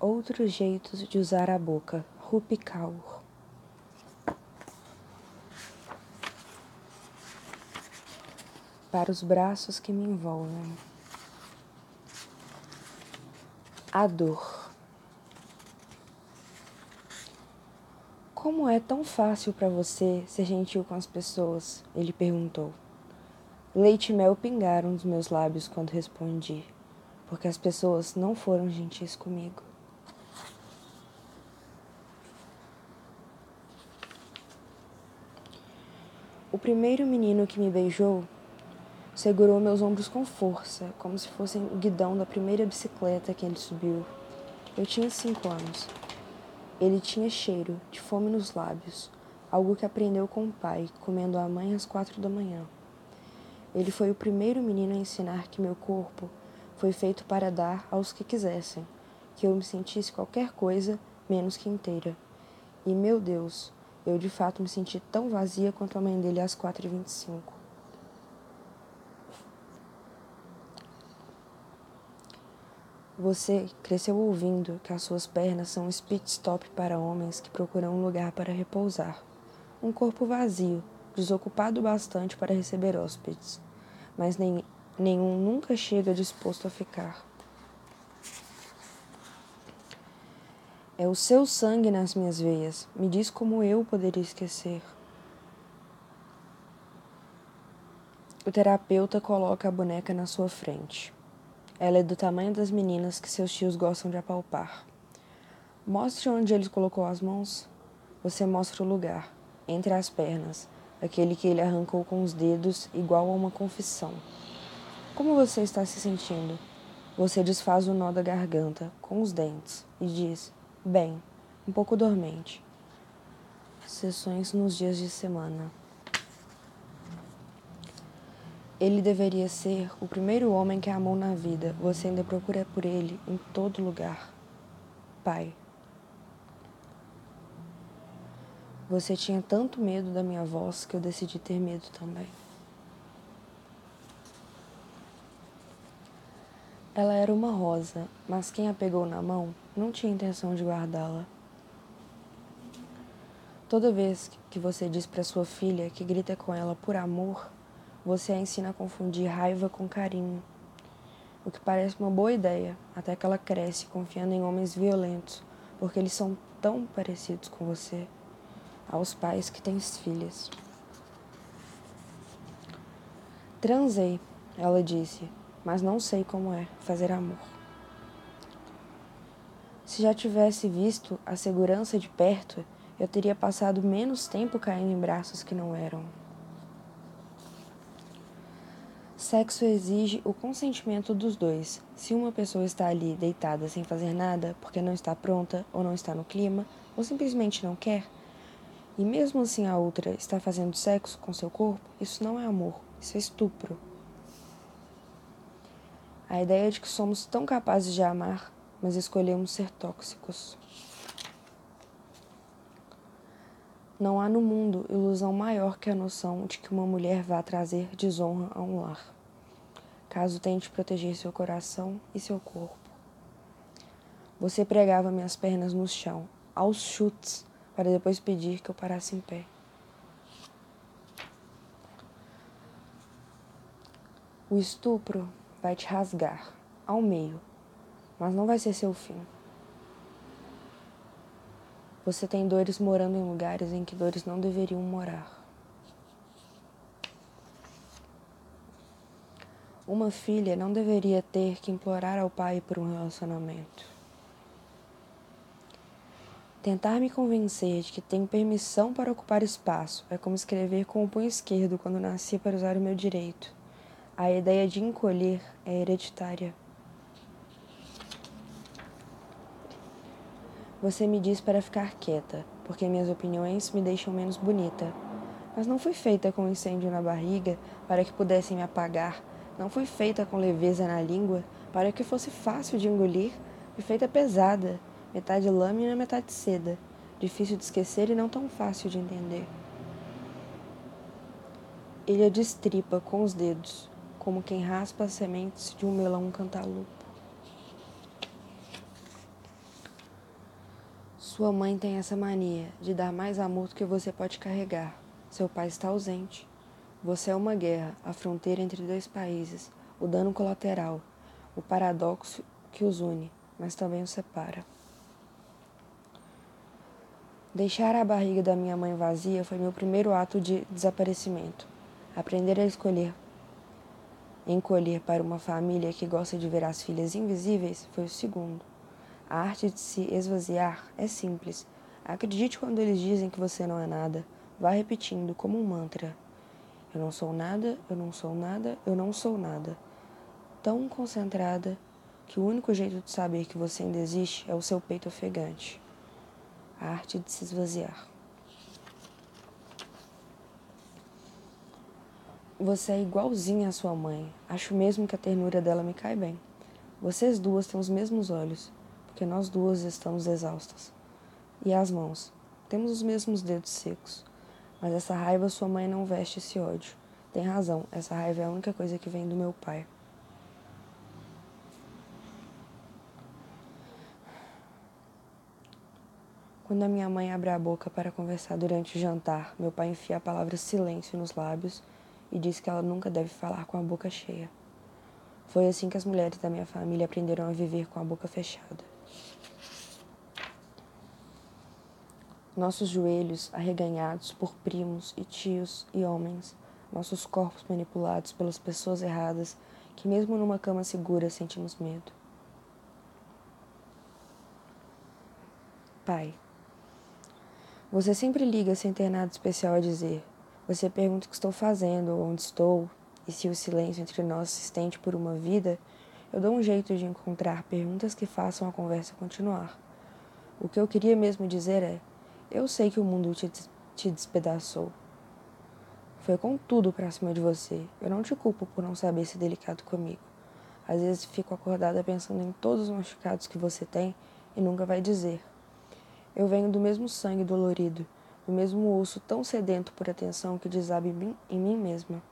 Outros jeitos de usar a boca. Rupi. Para os braços que me envolvem. A dor. Como é tão fácil para você ser gentil com as pessoas? Ele perguntou. Leite e mel pingaram dos meus lábios quando respondi, porque as pessoas não foram gentis comigo. O primeiro menino que me beijou segurou meus ombros com força, como se fossem o guidão da primeira bicicleta que ele subiu. Eu tinha cinco anos. Ele tinha cheiro de fome nos lábios, algo que aprendeu com o pai, comendo a mãe às quatro da manhã. Ele foi o primeiro menino a ensinar que meu corpo foi feito para dar aos que quisessem, que eu me sentisse qualquer coisa menos que inteira. E meu Deus, eu de fato me senti tão vazia quanto a mãe dele às 4h25. Você cresceu ouvindo que as suas pernas são um speed stop para homens que procuram um lugar para repousar. Um corpo vazio, desocupado bastante para receber hóspedes, mas nem, nenhum nunca chega disposto a ficar. É o seu sangue nas minhas veias. Me diz como eu poderia esquecer. O terapeuta coloca a boneca na sua frente. Ela é do tamanho das meninas que seus tios gostam de apalpar. Mostre onde ele colocou as mãos. Você mostra o lugar, entre as pernas, aquele que ele arrancou com os dedos, igual a uma confissão. Como você está se sentindo? Você desfaz o nó da garganta com os dentes e diz: Bem, um pouco dormente. Sessões nos dias de semana. Ele deveria ser o primeiro homem que amou na vida. Você ainda procura por ele em todo lugar. Pai. Você tinha tanto medo da minha voz que eu decidi ter medo também. Ela era uma rosa, mas quem a pegou na mão não tinha intenção de guardá-la. Toda vez que você diz para sua filha que grita com ela por amor, você a ensina a confundir raiva com carinho. O que parece uma boa ideia, até que ela cresce confiando em homens violentos, porque eles são tão parecidos com você, aos pais que têm filhas. Transei, ela disse, mas não sei como é fazer amor. Se já tivesse visto a segurança de perto, eu teria passado menos tempo caindo em braços que não eram. Sexo exige o consentimento dos dois. Se uma pessoa está ali deitada sem fazer nada porque não está pronta ou não está no clima ou simplesmente não quer, e mesmo assim a outra está fazendo sexo com seu corpo, isso não é amor, isso é estupro. A ideia de que somos tão capazes de amar mas escolhemos ser tóxicos. Não há no mundo ilusão maior que a noção de que uma mulher vá trazer desonra a um lar, caso tente proteger seu coração e seu corpo. Você pregava minhas pernas no chão, aos chutes, para depois pedir que eu parasse em pé. O estupro vai te rasgar ao meio mas não vai ser seu fim. Você tem dores morando em lugares em que dores não deveriam morar. Uma filha não deveria ter que implorar ao pai por um relacionamento. Tentar me convencer de que tenho permissão para ocupar espaço é como escrever com o punho esquerdo quando nasci para usar o meu direito. A ideia de encolher é hereditária. Você me diz para ficar quieta, porque minhas opiniões me deixam menos bonita. Mas não fui feita com incêndio na barriga para que pudessem me apagar. Não fui feita com leveza na língua para que fosse fácil de engolir. Fui feita pesada, metade lâmina, metade seda. Difícil de esquecer e não tão fácil de entender. Ele a destripa com os dedos, como quem raspa as sementes de um melão cantalupo. Sua mãe tem essa mania de dar mais amor do que você pode carregar. Seu pai está ausente. Você é uma guerra, a fronteira entre dois países, o dano colateral, o paradoxo que os une, mas também os separa. Deixar a barriga da minha mãe vazia foi meu primeiro ato de desaparecimento. Aprender a escolher encolher para uma família que gosta de ver as filhas invisíveis foi o segundo. A arte de se esvaziar é simples. Acredite quando eles dizem que você não é nada. Vá repetindo como um mantra. Eu não sou nada, eu não sou nada, eu não sou nada. Tão concentrada que o único jeito de saber que você ainda existe é o seu peito ofegante. A arte de se esvaziar. Você é igualzinha à sua mãe. Acho mesmo que a ternura dela me cai bem. Vocês duas têm os mesmos olhos porque nós duas estamos exaustas. E as mãos? Temos os mesmos dedos secos. Mas essa raiva sua mãe não veste esse ódio. Tem razão, essa raiva é a única coisa que vem do meu pai. Quando a minha mãe abre a boca para conversar durante o jantar, meu pai enfia a palavra silêncio nos lábios e diz que ela nunca deve falar com a boca cheia. Foi assim que as mulheres da minha família aprenderam a viver com a boca fechada. Nossos joelhos arreganhados por primos e tios e homens, nossos corpos manipulados pelas pessoas erradas, que mesmo numa cama segura sentimos medo. Pai, você sempre liga sem ter nada especial a dizer. Você pergunta o que estou fazendo, onde estou, e se o silêncio entre nós se estende por uma vida, eu dou um jeito de encontrar perguntas que façam a conversa continuar. O que eu queria mesmo dizer é: eu sei que o mundo te, te despedaçou. Foi com tudo pra cima de você. Eu não te culpo por não saber ser delicado comigo. Às vezes fico acordada pensando em todos os machucados que você tem e nunca vai dizer. Eu venho do mesmo sangue dolorido, do mesmo osso tão sedento por atenção que desabe em mim mesma.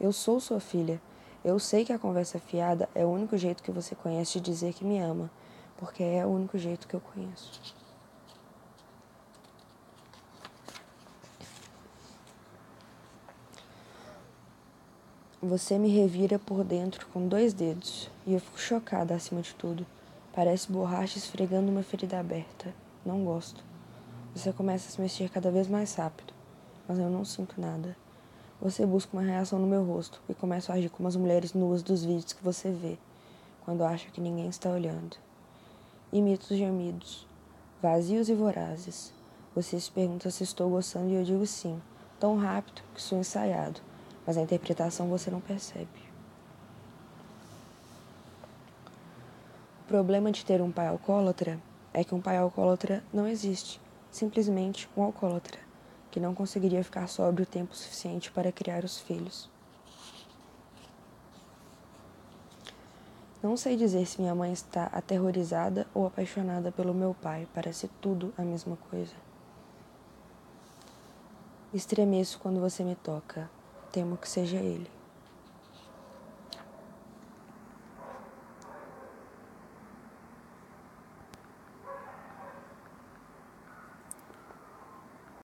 Eu sou sua filha. Eu sei que a conversa fiada é o único jeito que você conhece de dizer que me ama, porque é o único jeito que eu conheço. Você me revira por dentro com dois dedos e eu fico chocada acima de tudo. Parece borracha esfregando uma ferida aberta. Não gosto. Você começa a se mexer cada vez mais rápido, mas eu não sinto nada. Você busca uma reação no meu rosto e começa a agir como as mulheres nuas dos vídeos que você vê, quando acha que ninguém está olhando. Imito os gemidos, vazios e vorazes. Você se pergunta se estou gostando e eu digo sim, tão rápido que sou ensaiado mas a interpretação você não percebe. O problema de ter um pai alcoólatra é que um pai alcoólatra não existe, simplesmente um alcoólatra, que não conseguiria ficar sóbrio o tempo suficiente para criar os filhos. Não sei dizer se minha mãe está aterrorizada ou apaixonada pelo meu pai, parece tudo a mesma coisa. Estremeço quando você me toca, Temo que seja ele.